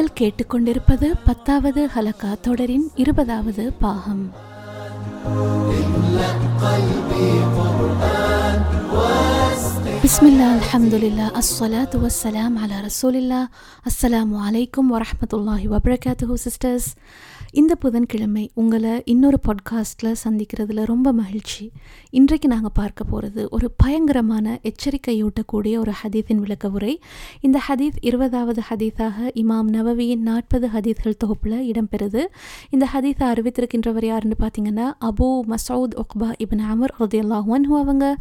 நீங்கள் கேட்டுக்கொண்டிருப்பது பத்தாவது ஹலகா தொடரின் இருபதாவது பாகம். பிஸ்மில்லா அலமதுல்லா அஸ்ஸலாத்து வசலாம் அலா ரசூலில்லா அஸ்லாம் வலைக்கம் வரமத்துல்லாஹி வபரகாத்து சிஸ்டர்ஸ். இந்த புதன்கிழமை உங்களை இன்னொரு பாட்காஸ்ட்டில் சந்திக்கிறதுல ரொம்ப மகிழ்ச்சி. இன்றைக்கு நாங்கள் பார்க்க போகிறது ஒரு பயங்கரமான எச்சரிக்கையூட்டக்கூடிய ஒரு ஹதீஸின் விளக்க உரை. இந்த ஹதீஸ் இருபதாவது ஹதீஸாக இமாம் நவவியின் நாற்பது ஹதீஸ்கள் தொகுப்பில் இடம்பெறுது. இந்த ஹதீஸை அறிவித்திருக்கின்றவர் யாருன்னு பார்த்தீங்கன்னா Abu Masud Uqba ibn Amr ரதியல்லாஹு ஹூ அவங்க.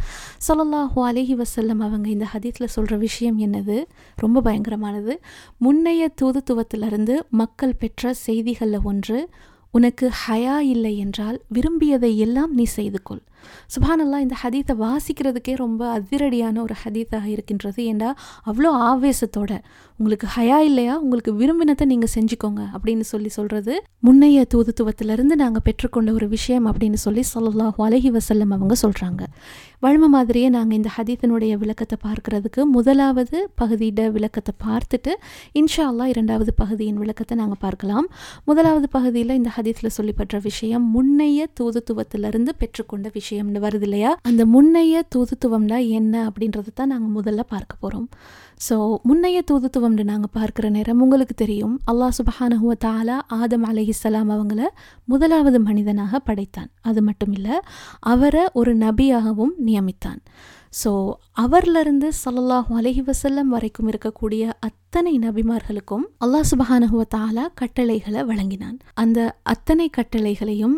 ஸல்லல்லாஹு அலைஹி வசல்லம் அவங்க இந்த ஹதீஸில் சொல்கிற விஷயம் என்னது? ரொம்ப பயங்கரமானது. முன்னைய தூதுத்துவத்திலிருந்து மக்கள் பெற்ற செய்திகளில் ஒன்று உனக்கு ஹயா இல்லை என்றால் விரும்பியதை எல்லாம் நீ செய்து கொள் சுபானல்லா இந்த ஹதீத்தை வாசிக்கிறதுக்கே ரொம்ப அதிரடியான ஒரு ஹதீத்தாக இருக்கின்றது. ஏண்டா? அவ்வளோ ஆவேசத்தோட. உங்களுக்கு ஹயா இல்லையா? உங்களுக்கு விரும்பினத்தை நீங்கள் செஞ்சுக்கோங்க அப்படின்னு சொல்லி சொல்கிறது முன்னைய தூதுத்துவத்திலிருந்து நாங்கள் பெற்றுக்கொண்ட ஒரு விஷயம் அப்படின்னு சொல்லி சொல்லலாம் அலஹி வசல்லம் அவங்க சொல்கிறாங்க வழமை மாதிரியே நாங்கள் இந்த ஹதீத்தினுடைய விளக்கத்தை பார்க்கறதுக்கு முதலாவது பகுதியிட விளக்கத்தை பார்த்துட்டு இன்ஷா அல்லா இரண்டாவது பகுதியின் விளக்கத்தை நாங்கள் பார்க்கலாம். முதலாவது பகுதியில் இந்த ஹதீஸில் சொல்லப்பட்ட விஷயம் முன்னைய தூதுத்துவத்திலிருந்து பெற்றுக்கொண்ட விஷயம். விஷயம்னு வருது இல்லையா? அந்த முன்னைய தூதுத்துவம்னா என்ன அப்படின்றத தான் நாங்கள் முதல்ல பார்க்க போகிறோம் ஸோ முன்னைய தூதுத்துவம்னு நாங்கள் பார்க்குற நேரம் உங்களுக்கு தெரியும். அல்லாஹ் சுபஹானஹுவ தாலா ஆதம் அலஹிஸ்லாம் அவங்கள முதலாவது மனிதனாக படைத்தான். அது மட்டும் இல்லை அவரை ஒரு நபியாகவும் நியமித்தான். ஸோ அவர்லேருந்து சல்லல்லாஹு அலஹி வசல்லம் வரைக்கும் இருக்கக்கூடிய அத்தனை நபிமார்களுக்கும் அல்லாஹ் சுபஹானஹுவ தாலா கட்டளைகளை வழங்கினான். அந்த அத்தனை கட்டளைகளையும்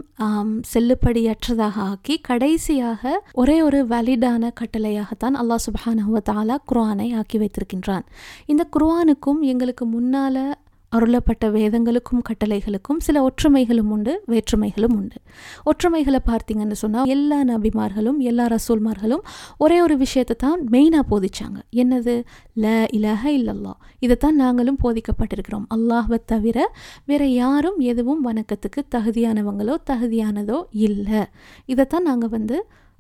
செல்லுபடியற்றதாக ஆக்கி கடைசியாக ஒரே ஒரு வேலிடான கட்டளையாகத்தான் அல்லாஹ் சுபஹானஹுவ தாலா குர்ஆனை ஆக்கி வைத்திருக்கின்றான். இந்த குர்ஆனுக்கும் எங்களுக்கு முன்னால் அருளப்பட்ட வேதங்களுக்கும் கட்டளைகளுக்கும் சில ஒற்றுமைகளும் உண்டு வேற்றுமைகளும் உண்டு. ஒற்றுமைகளை பார்த்தீங்கன்னு சொன்னால் எல்லா நபிமார்களும் எல்லா ரசூல்மார்களும் ஒரே ஒரு விஷயத்தை தான் மெயினாக போதிச்சாங்க. என்னது? ல இலஹ இல்லல்லா. இதைத்தான் நாங்களும் போதிக்கப்பட்டிருக்கிறோம். அல்லாஹை தவிர வேற யாரும் எதுவும் வணக்கத்துக்கு தகுதியானவங்களோ தகுதியானதோ இல்லை. இதைத்தான் நாங்கள் வந்து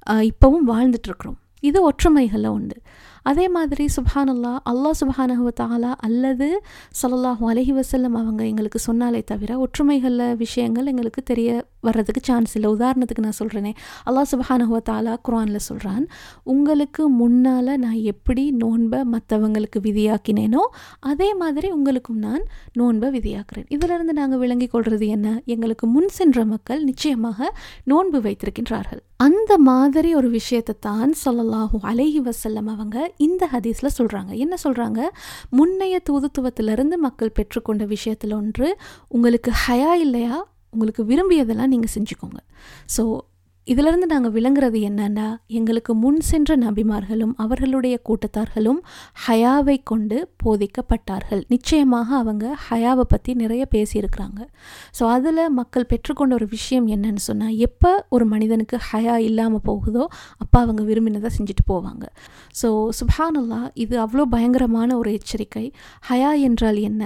இப்போவும் வாழ்ந்துட்டுருக்குறோம். இது ஒற்றுமைகளில் உண்டு. அதே மாதிரி சுபஹானல்லா அல்லாஹ் சுபஹானஹுவ தாலா அல்லது சல்லாஹூ அலஹி வசல்லம் அவங்க எங்களுக்கு சொன்னாலே தவிர ஒற்றுமைகளில் விஷயங்கள் எங்களுக்கு தெரிய வர்றதுக்கு சான்ஸ் இல்லை. உதாரணத்துக்கு நான் சொல்கிறேனே அல்லாஹ் சுபஹானஹுவ தாலா குரானில் சொல்கிறான் உங்களுக்கு முன்னால் நான் எப்படி நோன்பை மற்றவங்களுக்கு விதியாக்கினேனோ அதே மாதிரி உங்களுக்கும் நான் நோன்பை விதியாக்குறேன். இதிலிருந்து நாங்கள் விளங்கி கொள்வது என்ன? எங்களுக்கு முன் சென்ற மக்கள் நிச்சயமாக நோன்பு வைத்திருக்கின்றார்கள். அந்த மாதிரி ஒரு விஷயத்தை தான் சொல்லலாஹூ அலைஹி வசல்லம் அவங்க இந்த ஹதீஸில் சொல்கிறாங்க என்ன சொல்கிறாங்க முன்னைய தூதுத்துவத்திலிருந்து மக்கள் பெற்றுக்கொண்ட விஷயத்தில் ஒன்று உங்களுக்கு ஹயா இல்லையா? உங்களுக்கு விரும்பியதெல்லாம் நீங்கள் செஞ்சுக்கோங்க. ஸோ இதிலிருந்து நாங்கள் விளங்குறது என்னன்னா எங்களுக்கு முன் சென்ற நபிமார்களும் அவர்களுடைய கூட்டத்தார்களும் ஹயாவை கொண்டு போதிக்கப்பட்டார்கள். நிச்சயமாக அவங்க ஹயாவை பற்றி நிறைய பேசியிருக்கிறாங்க. ஸோ அதில் மக்கள் பெற்றுக்கொண்ட ஒரு விஷயம் என்னன்னு சொன்னால் எப்போ ஒரு மனிதனுக்கு ஹயா இல்லாமல் போகுதோ அப்போ அவங்க விரும்பினதை செஞ்சுட்டு போவாங்க. ஸோ சுபானல்லா இது அவ்வளோ பயங்கரமான ஒரு எச்சரிக்கை. ஹயா என்றால் என்ன?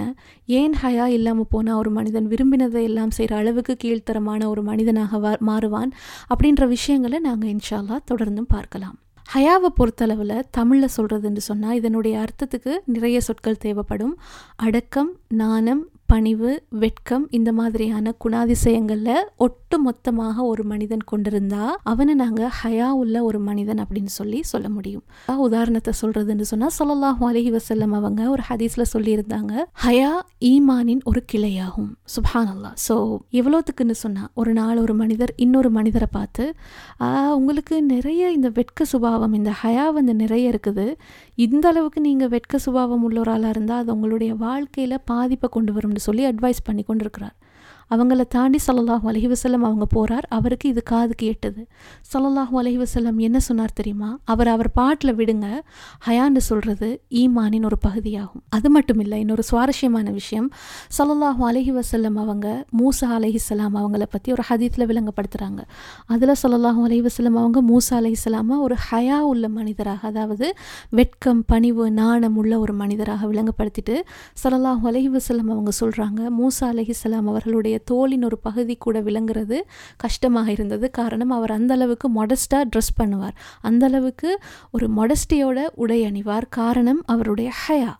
ஏன் ஹயா இல்லாமல் போனால் ஒரு மனிதன் விரும்பினதை எல்லாம் செய்கிற அளவுக்கு கீழ்த்தரமான ஒரு மனிதனாக மாறுவான்? அப்படி அப்படின்ற விஷயங்களை நாங்கள் இன்ஷால்லா தொடர்ந்தும் பார்க்கலாம். ஹயாவை பொறுத்தளவில் தமிழில் சொல்கிறதுன்னு சொன்னால் இதனுடைய அர்த்தத்துக்கு நிறைய சொற்கள் தேவைப்படும். அடக்கம் நாணம் பணிவு வெட்கம் இந்த மாதிரியான குணாதிசயங்களில் ஒட்டு மொத்தமாக ஒரு மனிதன் கொண்டிருந்தா அவனை நாங்கள் ஹயா உள்ள ஒரு மனிதன் அப்படின்னு சொல்லி சொல்ல முடியும். உதாரணத்தை சொல்றதுன்னு சொன்னால் சொல்லலாம் அலஹி வசல்லம் அவங்க ஒரு ஹதீஸில் சொல்லியிருந்தாங்க ஹயா ஈமானின் ஒரு கிளையாகும். சுபான் அல்லா ஸோ எவ்வளோத்துக்குன்னு சொன்னால் ஒரு நாள் ஒரு மனிதர் இன்னொரு மனிதரை பார்த்து உங்களுக்கு நிறைய இந்த வெட்க சுபாவம் இந்த ஹயா வந்து நிறைய இருக்குது. இந்த அளவுக்கு நீங்கள் வெட்க சுபாவம் உள்ளவராளாக இருந்தால் அது உங்களுடைய வாழ்க்கையில் பாதிப்பை கொண்டு வரும்னு சொல்லி அட்வைஸ் பண்ணி கொண்டிருக்கிறார். அவங்கள தாண்டி சல்லல்லாஹு அலஹி வசல்லம் அவங்க போகிறார் அவருக்கு இது காதுக்கு எட்டுது சல்லல்லாஹு அலஹி வசல்லம் என்ன சொன்னார் தெரியுமா? அவர் அவர் பாட்டில் விடுங்க. ஹயான்னு சொல்கிறது ஈமானின் ஒரு பகுதியாகும். அது மட்டும் இல்லை இன்னொரு சுவாரஸ்யமான விஷயம். சல்லல்லாஹு அலஹி வசல்லம் அவங்க மூசா அலஹிஸ்லாம் அவங்கள பற்றி ஒரு ஹதீத்தில் விளங்கப்படுத்துகிறாங்க அதில் சல்லல்லாஹு அலஹி வசல்லம் அவங்க மூசா அலஹிஸ்லாமா ஒரு ஹயா உள்ள மனிதராக அதாவது வெட்கம் பணிவு நாணம் உள்ள ஒரு மனிதராக விளங்கப்படுத்திட்டு சல்லல்லாஹு அலஹி வசல்லம் அவங்க சொல்கிறாங்க மூசா அலஹிஸ்லாம் அவர்களுடைய அவருடைய தோலின் ஒரு பகுதி கூட விளங்குறது கஷ்டமாக இருந்தது. காரணம் அவர் அந்தளவுக்கு மொடஸ்ட்டாக மொடஸ்டாக ட்ரெஸ் பண்ணுவார். அந்த அளவுக்கு ஒரு மொடஸ்டியோட உடை அணிவார். காரணம் அவருடைய ஹயா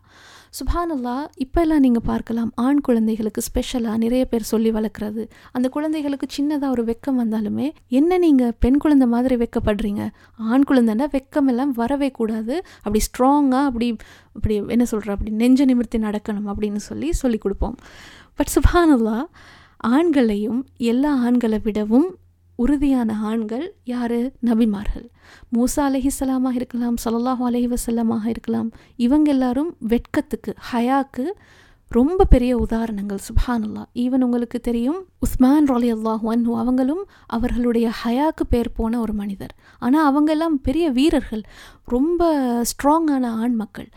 சுபானல்லா இப்போ எல்லாம் நீங்கள் பார்க்கலாம் ஆண் குழந்தைகளுக்கு ஸ்பெஷலாக நிறைய பேர் சொல்லி வளர்க்குறது. அந்த குழந்தைகளுக்கு சின்னதாக ஒரு வெக்கம் வந்தாலுமே என்ன நீங்கள் பெண் குழந்தை மாதிரி வெக்கப்படுறீங்க? ஆண் குழந்தைன்னா வெக்கம் எல்லாம் வரவே கூடாது. அப்படி ஸ்ட்ராங்காக அப்படி அப்படி என்ன சொல்கிற அப்படி நெஞ்ச நிமிர்த்தி நடக்கணும் அப்படின்னு சொல்லி சொல்லி கொடுப்போம். பட் சுபானல்லா ஆண்களையும் எல்லா ஆண்களை விடவும் உறுதியான ஆண்கள் யார்? நபிமார்கள். மூசா அலஹிசலாமாக இருக்கலாம் சல்லாஹூ அலஹி வசல்லமாக இருக்கலாம் இவங்க எல்லாரும் வெட்கத்துக்கு ஹயாக்கு ரொம்ப பெரிய உதாரணங்கள் சுபானல்லா ஈவன் உங்களுக்கு தெரியும் உஸ்மான் ராலி அல்லாஹ் அவங்களும் அவர்களுடைய ஹயாக்கு பேர் போன ஒரு மனிதர். ஆனால் அவங்க எல்லாம் பெரிய வீரர்கள் ரொம்ப ஸ்ட்ராங்கான ஆண் மக்கள்.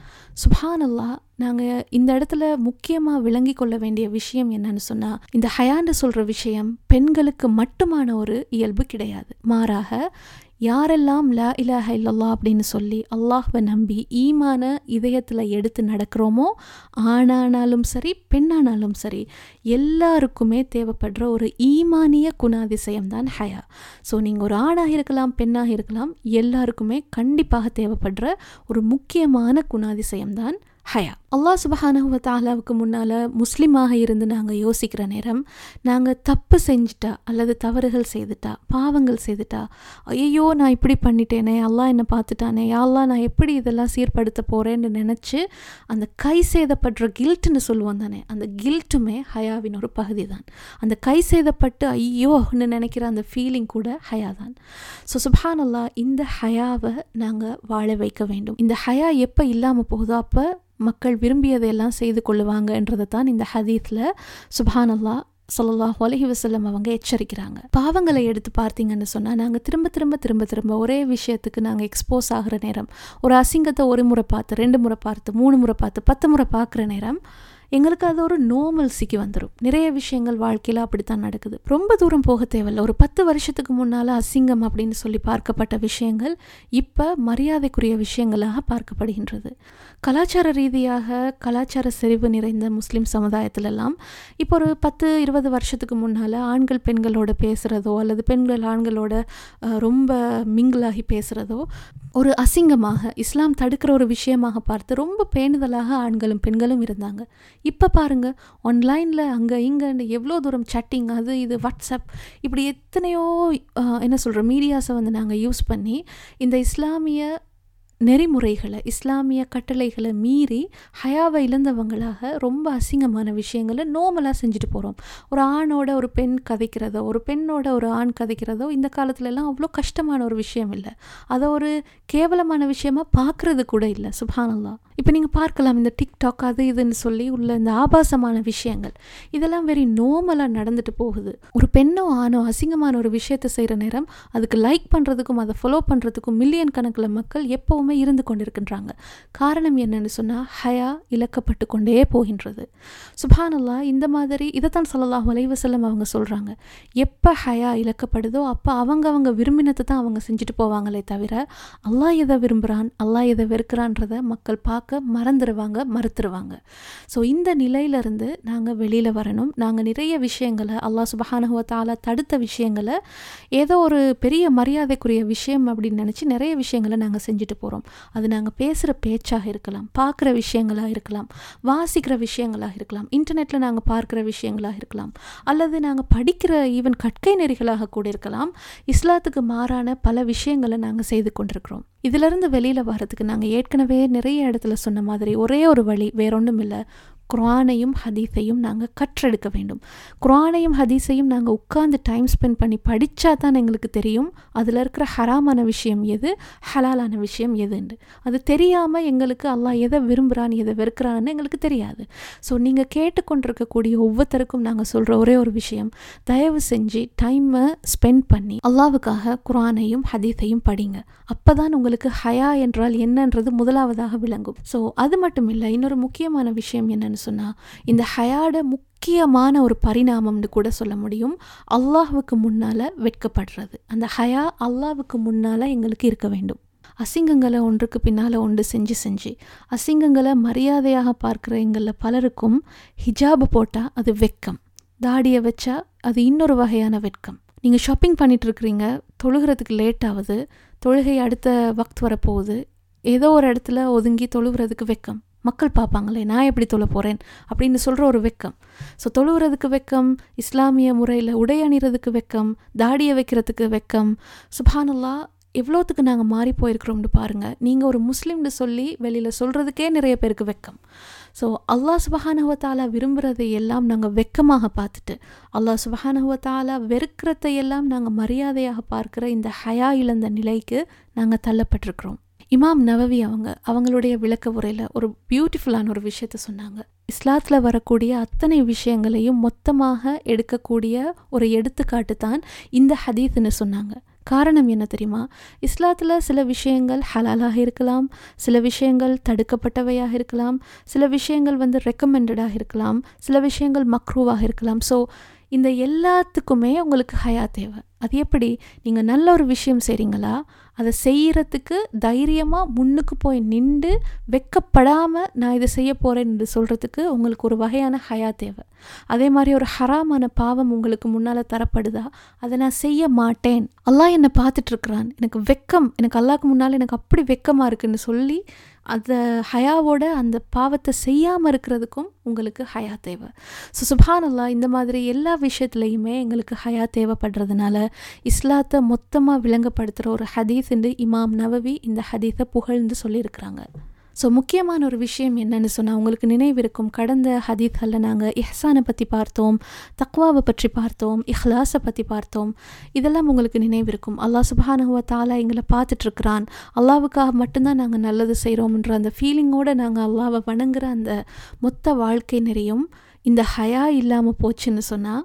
சுபானல்லா நாங்கள் இந்த இடத்துல முக்கியமாக விளங்கி கொள்ள வேண்டிய விஷயம் என்னன்னு சொன்னால் இந்த ஹயான்னு சொல்கிற விஷயம் பெண்களுக்கு மட்டுமான ஒரு இயல்பு கிடையாது. மாறாக யாரெல்லாம் லா இலாஹ இல்லல்லா அப்படின்னு சொல்லி அல்லாஹ்வை நம்பி ஈமான இதயத்தில் எடுத்து நடக்கிறோமோ ஆணானாலும் சரி பெண்ணானாலும் சரி எல்லாருக்குமே தேவைப்படுற ஒரு ஈமானிய குணாதிசயம் தான் ஹயா. ஸோ நீங்கள் ஒரு ஆணாக இருக்கலாம் பெண்ணாக இருக்கலாம் எல்லாருக்குமே கண்டிப்பாக தேவைப்படுற ஒரு முக்கியமான குணாதிசயம் தான் ஹயா. அல்லாஹ் சுபஹானஹுவ தாலாவுக்கு முன்னால் முஸ்லீமாக இருந்து நாங்கள் யோசிக்கிற நேரம் நாங்கள் தப்பு செஞ்சுட்டா அல்லது தவறுகள் செய்துட்டா பாவங்கள் செய்துட்டா ஐயோ நான் இப்படி பண்ணிட்டேனே அல்லாஹ் என்னை பார்த்துட்டானே யாழ்லா நான் எப்படி இதெல்லாம் சீர்படுத்த போகிறேன்னு நினச்சி அந்த கை சேதப்படுற கில்ட்டுன்னு சொல்லுவோம் தானே அந்த கில்ட்டுமே ஹயாவின் ஒரு பகுதி தான் அந்த கை சேதப்பட்டு ஐயோன்னு நினைக்கிற அந்த ஃபீலிங் கூட ஹயா தான் ஸோ சுபஹான் அல்லா இந்த ஹயாவை நாங்கள் வாழ வைக்க வேண்டும். இந்த ஹயா எப்போ இல்லாமல் போகுதோ அப்போ மக்கள் விரும்பியதையெல்லாம் செய்து கொள்ளுவாங்கன்றதை தான் இந்த ஹதீத்தில் சுபானல்லா சொல்லலாம் ஒலகி வசல்லம் அவங்க எச்சரிக்கிறாங்க. பாவங்களை எடுத்து பார்த்தீங்கன்னு சொன்னால் நாங்கள் திரும்ப திரும்ப திரும்ப திரும்ப ஒரே விஷயத்துக்கு நாங்கள் எக்ஸ்போஸ் ஆகிற நேரம் ஒரு அசிங்கத்தை ஒரு முறை பார்த்து ரெண்டு முறை பார்த்து மூணு முறை பார்த்து பத்து முறை பார்க்குற நேரம் எங்களுக்கு அது ஒரு நோமல்சிக்கு வந்துடும் நிறைய விஷயங்கள் வாழ்க்கையில் அப்படித்தான் நடக்குது. ரொம்ப தூரம் போக தேவையில்ல. ஒரு பத்து வருஷத்துக்கு முன்னால் அசிங்கம் அப்படின்னு சொல்லி பார்க்கப்பட்ட விஷயங்கள் இப்போ மரியாதைக்குரிய விஷயங்களாக பார்க்கப்படுகின்றது. கலாச்சார ரீதியாக கலாச்சார செறிவு நிறைந்த முஸ்லீம் சமுதாயத்திலெல்லாம் இப்போ ஒரு பத்து இருபது வருஷத்துக்கு முன்னால் ஆண்கள் பெண்களோட பேசுகிறதோ அல்லது பெண்கள் ஆண்களோட ரொம்ப மிங்கிளாகி பேசுகிறதோ ஒரு அசிங்கமாக இஸ்லாம் தடுக்கிற ஒரு விஷயமாக பார்த்து ரொம்ப பேணுதலாக ஆண்களும் பெண்களும் இருந்தாங்க. இப்போ பாருங்கள் ஆன்லைனில் அங்கே இங்கே எவ்வளோ தூரம் சட்டிங் அது இது வாட்ஸ்அப் இப்படி எத்தனையோ என்ன சொல்கிற மீடியாஸை வந்து நாங்கள் யூஸ் பண்ணி இந்த இஸ்லாமிய நெறிமுறைகளை இஸ்லாமிய கட்டளைகளை மீறி ஹயாவை இழந்தவங்களாக ரொம்ப அசிங்கமான விஷயங்களை நோமலாக செஞ்சுட்டு போகிறோம் ஒரு ஆணோட ஒரு பெண் கதைக்கிறதோ ஒரு பெண்ணோட ஒரு ஆண் கதைக்கிறதோ இந்த காலத்துலலாம் அவ்வளோ கஷ்டமான ஒரு விஷயம் இல்லை. அதை ஒரு கேவலமான விஷயமா பார்க்குறது கூட இல்லை. சுபானல்லா இப்போ நீங்கள் பார்க்கலாம் இந்த டிக்டாக் அது இதுன்னு சொல்லி உள்ள இந்த ஆபாசமான விஷயங்கள். இதெல்லாம் வெறி நோமலாக நடந்துட்டு போகுது. ஒரு பெண்ணோ ஆணோ அசிங்கமான ஒரு விஷயத்தை செய்கிற நேரம் அதுக்கு லைக் பண்ணுறதுக்கும் அதை ஃபாலோ பண்ணுறதுக்கும் மில்லியன் கணக்கில் மக்கள் எப்போவுமே இருந்து கொண்டிருக்கின்றாங்க. காரணம் என்னன்னு சொன்னால் ஹயா இழக்கப்பட்டு கொண்டே போகின்றது. சுபானல்லா இந்த மாதிரி இதைத்தான் சொல்லலாம் வலைவசல்லம் அவங்க சொல்கிறாங்க எப்போ ஹயா இழக்கப்படுதோ அப்போ அவங்க அவங்க விரும்பினத்தை தான் அவங்க செஞ்சுட்டு போவாங்களே தவிர அல்லாஹ் எதை விரும்புகிறான் அல்லாஹ் எதை வெறுக்கிறான்றதை மக்கள் பார்க்க மறந்துடுவாங்க மறுத்துருவாங்க. ஸோ இந்த நிலையிலிருந்து நாங்கள் வெளியில் வரணும். நாங்கள் நிறைய விஷயங்களை அல்லாஹ் சுபஹானுவத்தால் தடுத்த விஷயங்களை ஏதோ ஒரு பெரிய மரியாதைக்குரிய விஷயம் அப்படின்னு நினச்சி நிறைய விஷயங்களை நாங்கள் செஞ்சுட்டு போகிறோம் அது நாங்கள் பேசுகிற பேச்சாக இருக்கலாம் பார்க்குற விஷயங்களாக இருக்கலாம் வாசிக்கிற விஷயங்களாக இருக்கலாம் இன்டர்நெட்டில் நாங்கள் பார்க்குற விஷயங்களாக இருக்கலாம் அல்லது நாங்கள் படிக்கிற ஈவன் கற்கை நெறிகளாக கூட இருக்கலாம் இஸ்லாத்துக்கு மாறான பல விஷயங்களை நாங்கள் செய்து கொண்டிருக்கிறோம். இதிலிருந்து வெளியில் வர்றதுக்கு நாங்கள் ஏற்கனவே நிறைய இடத்துல சொன்ன மாதிரி ஒரே ஒரு வழி வேறொன்றும் இல்லை குரானையும் ஹதீஸையும் நாங்கள் கற்றெடுக்க வேண்டும். குரானையும் ஹதீஸையும் நாங்கள் உட்காந்து டைம் ஸ்பெண்ட் பண்ணி படித்தா தான் எங்களுக்கு தெரியும். அதில் இருக்கிற ஹராமான விஷயம் எது? ஹலாலான விஷயம் எதுன்னு அது தெரியாமல் எங்களுக்கு அல்லாஹ் எதை விரும்புகிறான் எதை வெறுக்கிறான்னு எங்களுக்கு தெரியாது. ஸோ நீங்கள் கேட்டுக்கொண்டிருக்கக்கூடிய ஒவ்வொருத்தருக்கும் நாங்கள் சொல்கிற ஒரே ஒரு விஷயம். தயவு செஞ்சு டைமை ஸ்பெண்ட் பண்ணி அல்லாவுக்காக குரானையும் ஹதீஸையும் படிங்க. அப்போ தான் உங்களுக்கு ஹயா என்றால் என்னன்றது முதலாவதாக விளங்கும். ஸோ அது மட்டும் இல்லை இன்னொரு முக்கியமான விஷயம் என்னென்னு சொன்னால் இந்த ஹயாட முக்கியமான ஒரு பரிணாமம்னு கூட சொல்ல முடியும். அல்லாஹுக்கு முன்னால் வெட்கப்படுறது. அந்த ஹயா அல்லாவுக்கு முன்னால் எங்களுக்கு இருக்க வேண்டும். அசிங்கங்களை ஒன்றுக்கு பின்னால் ஒன்று செஞ்சு செஞ்சு அசிங்கங்களை மரியாதையாக பார்க்குற எங்களில் பலருக்கும் ஹிஜாபு போட்டால் அது வெக்கம் தாடியை வச்சா அது இன்னொரு வகையான வெட்கம். நீங்கள் ஷாப்பிங் பண்ணிகிட்ருக்குறீங்க இருக்கிறீங்க தொழுகிறதுக்கு லேட் ஆகுது தொழுகை அடுத்த வக்த் வரப்போகுது ஏதோ ஒரு இடத்துல ஒதுங்கி தொழுகிறதுக்கு வெக்கம் மக்கள் பார்ப்பாங்களே நான் எப்படி தொழ போகிறேன் அப்படின்னு சொல்கிற ஒரு வெக்கம். ஸோ தொழுகிறதுக்கு வெக்கம் இஸ்லாமிய முறையில் உடை அணிகிறதுக்கு வெக்கம் தாடியை வைக்கிறதுக்கு வெக்கம். சுபானல்லா எவ்வளோத்துக்கு நாங்கள் மாறி போயிருக்கிறோம்னு பாருங்கள் நீங்கள் ஒரு முஸ்லீம்னு சொல்லி வெளியில் சொல்கிறதுக்கே நிறைய பேருக்கு வெக்கம். ஸோ அல்லாஹ் சுபஹானஹுவத்தாலா விரும்புகிறதை எல்லாம் நாங்கள் வெக்கமாக பார்த்துட்டு அல்லாஹ் சுபஹானஹுவத்தாலா வெறுக்கிறதை எல்லாம் நாங்கள் மரியாதையாக பார்க்குற இந்த ஹயா இழந்த நிலைக்கு நாங்கள் தள்ளப்பட்டிருக்கிறோம். இமாம் நவவி அவங்க அவங்களுடைய விளக்க உரையில் ஒரு பியூட்டிஃபுல்லான ஒரு விஷயத்த சொன்னாங்க. இஸ்லாத்தில் வரக்கூடிய அத்தனை விஷயங்களையும் மொத்தமாக எடுக்கக்கூடிய ஒரு எடுத்துக்காட்டு தான் இந்த ஹதீஸ்னு சொன்னாங்க. காரணம் என்ன தெரியுமா? இஸ்லாத்தில் சில விஷயங்கள் ஹலாலாக இருக்கலாம் சில விஷயங்கள் தடுக்கப்பட்டவையாக இருக்கலாம் சில விஷயங்கள் வந்து ரெக்கமெண்டடாக இருக்கலாம் சில விஷயங்கள் மக்ரூவாக இருக்கலாம். ஸோ இந்த எல்லாத்துக்குமே உங்களுக்கு ஹயா தேவை. அது எப்படி? நீங்கள் நல்ல ஒரு விஷயம் செய்கிறீங்களா அதை செய்கிறதுக்கு தைரியமாக முன்னுக்கு போய் நின்று வெக்கப்படாமல் நான் இதை செய்ய போகிறேன்னு சொல்கிறதுக்கு உங்களுக்கு ஒரு வகையான ஹயா தேவை. அதே மாதிரி ஒரு ஹராமான பாவம் உங்களுக்கு முன்னால் தரப்படுதா? அதை நான் செய்ய மாட்டேன். அல்லாஹ் என்னை பார்த்துட்ருக்குறான் எனக்கு வெக்கம் எனக்கு அல்லாவுக்கு முன்னால் எனக்கு அப்படி வெக்கமாக இருக்குன்னு சொல்லி அந்த ஹயாவோட அந்த பாவத்தை செய்யாமல் இருக்கிறதுக்கும் உங்களுக்கு ஹயா தேவை. ஸோ சுபானல்லா இந்த மாதிரி எல்லா விஷயத்துலையுமே எங்களுக்கு ஹயா தேவைப்படுறதுனால இஸ்லாத்தை மொத்தமாக விளங்கப்படுத்துகிற ஒரு ஹதீஸ் என்று இமாம் நவவி இந்த ஹதீஸை புகழ்ந்து சொல்லியிருக்கிறாங்க. ஸோ முக்கியமான ஒரு விஷயம் என்னன்னு சொன்னால் உங்களுக்கு நினைவிருக்கும் கடந்த ஹதீத்களில் நாங்கள் இஹ்சானை பற்றி பார்த்தோம் தக்வாவை பற்றி பார்த்தோம் இஹ்லாஸை பற்றி பார்த்தோம். இதெல்லாம் உங்களுக்கு நினைவிருக்கும். அல்லாஹ் சுபானுவ தாலா எங்களை பார்த்துட்ருக்குறான். அல்லாவுக்காக மட்டும்தான் நாங்கள் நல்லது செய்கிறோம்ன்ற அந்த ஃபீலிங்கோடு நாங்கள் அல்லாவை வணங்குற அந்த மொத்த வாழ்க்கை நிறையும் இந்த ஹயா இல்லாமல் போச்சுன்னு சொன்னால்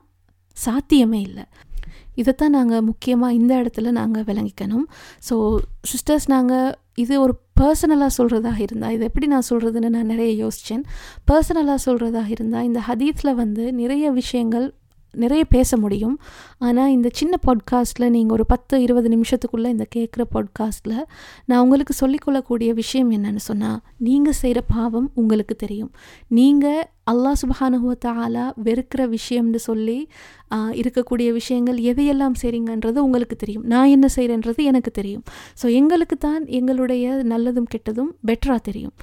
சாத்தியமே இல்லை. இதைத்தான் நாங்கள் முக்கியமாக இந்த இடத்துல நாங்கள் விளங்கிக்கணும். ஸோ சிஸ்டர்ஸ் நாங்கள் இது ஒரு பர்சனலாக சொல்கிறதாக இருந்தால் இது எப்படி நான் சொல்கிறதுன்னு நான் நிறைய யோசித்தேன் பர்சனலாக சொல்கிறதாக இருந்தால் இந்த ஹதீஸில் வந்து நிறைய விஷயங்கள் நிறைய பேச முடியும். ஆனால் இந்த சின்ன பாட்காஸ்ட்டில் நீங்கள் ஒரு பத்து இருபது நிமிஷத்துக்குள்ளே இந்த கேட்குற பாட்காஸ்ட்டில் நான் உங்களுக்கு சொல்லிக்கொள்ளக்கூடிய விஷயம் என்னன்னு சொன்னால் நீங்கள் செய்கிற பாவம் உங்களுக்கு தெரியும். நீங்கள் அல்லாஹ் சுபஹானுவத்தாலா வெறுக்கிற விஷயம்னு சொல்லி இருக்கக்கூடிய விஷயங்கள் எதையெல்லாம் செய்கிறீங்கன்றது உங்களுக்கு தெரியும். நான் என்ன செய்கிறேன்றது எனக்கு தெரியும். ஸோ எங்களுக்கு தான் எங்களுடைய நல்லதும் கெட்டதும் பெட்டராக தெரியும்.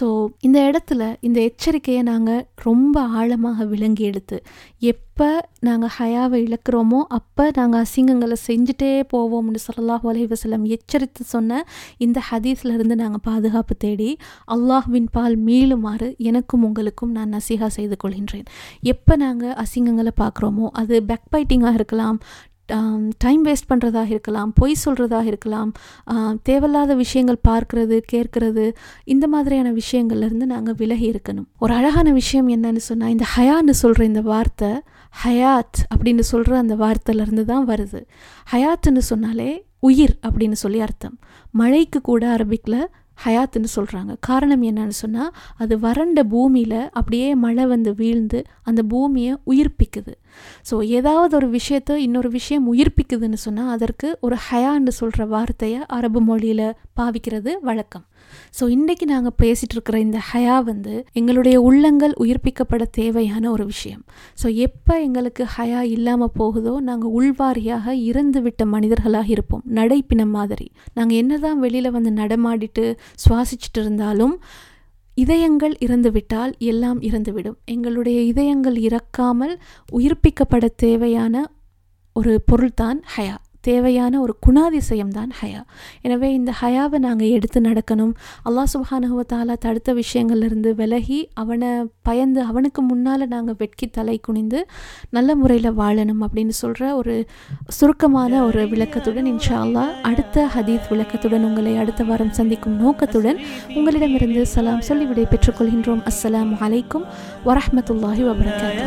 ஸோ இந்த இடத்துல இந்த எச்சரிக்கையை நாங்கள் ரொம்ப ஆழமாக விளங்கி எடுத்து எப் எப்போ நாங்கள் ஹயாவை இழக்கிறோமோ அப்போ நாங்கள் அசிங்கங்களை செஞ்சுட்டே போவோம்னு சொல்லலாஹ் வலைவசலம் எச்சரித்து சொன்ன இந்த ஹதீஸ்லேருந்து நாங்கள் பாதுகாப்பு தேடி அல்லாஹ்வின் பால் மீளுமாறு எனக்கும் உங்களுக்கும் நான் நசிகா செய்து கொள்கின்றேன். எப்போ நாங்கள் அசிங்கங்களை பார்க்குறோமோ அது பேக் பைட்டிங்காக இருக்கலாம் டைம் வேஸ்ட் பண்ணுறதாக இருக்கலாம் பொய் சொல்கிறதாக இருக்கலாம் தேவையில்லாத விஷயங்கள் பார்க்கறது கேட்கறது இந்த மாதிரியான விஷயங்கள்லேருந்து நாங்கள் விலகி இருக்கணும். ஒரு அழகான விஷயம் என்னன்னு சொன்னால் இந்த ஹயான்னு சொல்கிற இந்த வார்த்தை ஹயாத் அப்படின்னு சொல்கிற அந்த வார்த்தையிலேருந்து தான் வருது. ஹயாத்துன்னு சொன்னாலே உயிர் அப்படின்னு சொல்லி அர்த்தம். மழைக்கு கூட அரபிக்கில் ஹயாத்துன்னு சொல்கிறாங்க காரணம் என்னன்னு சொன்னால் அது வறண்ட பூமியில் அப்படியே மழை வந்து வீழ்ந்து அந்த பூமியை உயிர்ப்பிக்குது. ஸோ ஏதாவது ஒரு விஷயத்த இன்னொரு விஷயம் உயிர்ப்பிக்குதுன்னு சொன்னால் அதற்கு ஒரு ஹயான்னு சொல்கிற வார்த்தையை அரபு மொழியில் பாவிக்கிறது வழக்கம். ஸோ இன்றைக்கி நாங்கள் பேசிகிட்டு இருக்கிற இந்த ஹயா வந்து எங்களுடைய உள்ளங்கள் உயிர்ப்பிக்கப்பட தேவையான ஒரு விஷயம். ஸோ எப்போ எங்களுக்கு ஹயா இல்லாமல் போகுதோ நாங்கள் உள்வாரியாக இறந்து விட்ட மனிதர்களாக இருப்போம். நடைப்பினம் மாதிரி. நாங்கள் என்னதான் வெளியில் வந்து நடமாடிட்டு சுவாசிச்சுட்டு இருந்தாலும் இதயங்கள் இறந்துவிட்டால் எல்லாம் இறந்துவிடும் எங்களுடைய இதயங்கள் இறக்காமல் உயிர்ப்பிக்கப்பட தேவையான ஒரு பொருள்தான் ஹயா. தேவையான ஒரு குணாதிசயம் தான் ஹயா. எனவே இந்த ஹயாவை நாங்கள் எடுத்து நடக்கணும். அல்லாஹ் சுபஹானுவத்தாலா தடுத்த விஷயங்கள்லேருந்து விலகி அவனை பயந்து அவனுக்கு முன்னால் நாங்கள் வெட்கி தலை குனிந்து நல்ல முறையில் வாழணும் அப்படின்னு சொல்கிற ஒரு சுருக்கமான ஒரு விளக்கத்துடன் இன்ஷா அல்லா அடுத்த ஹதீத் விளக்கத்துடன் உங்களை அடுத்த வாரம் சந்திக்கும் நோக்கத்துடன் உங்களிடமிருந்து சலாம் சொல்லி விடை பெற்றுக்கொள்கின்றோம் அஸ்ஸலாம் அலைக்கும் வரமத்துல்லாஹி வபரகாத்து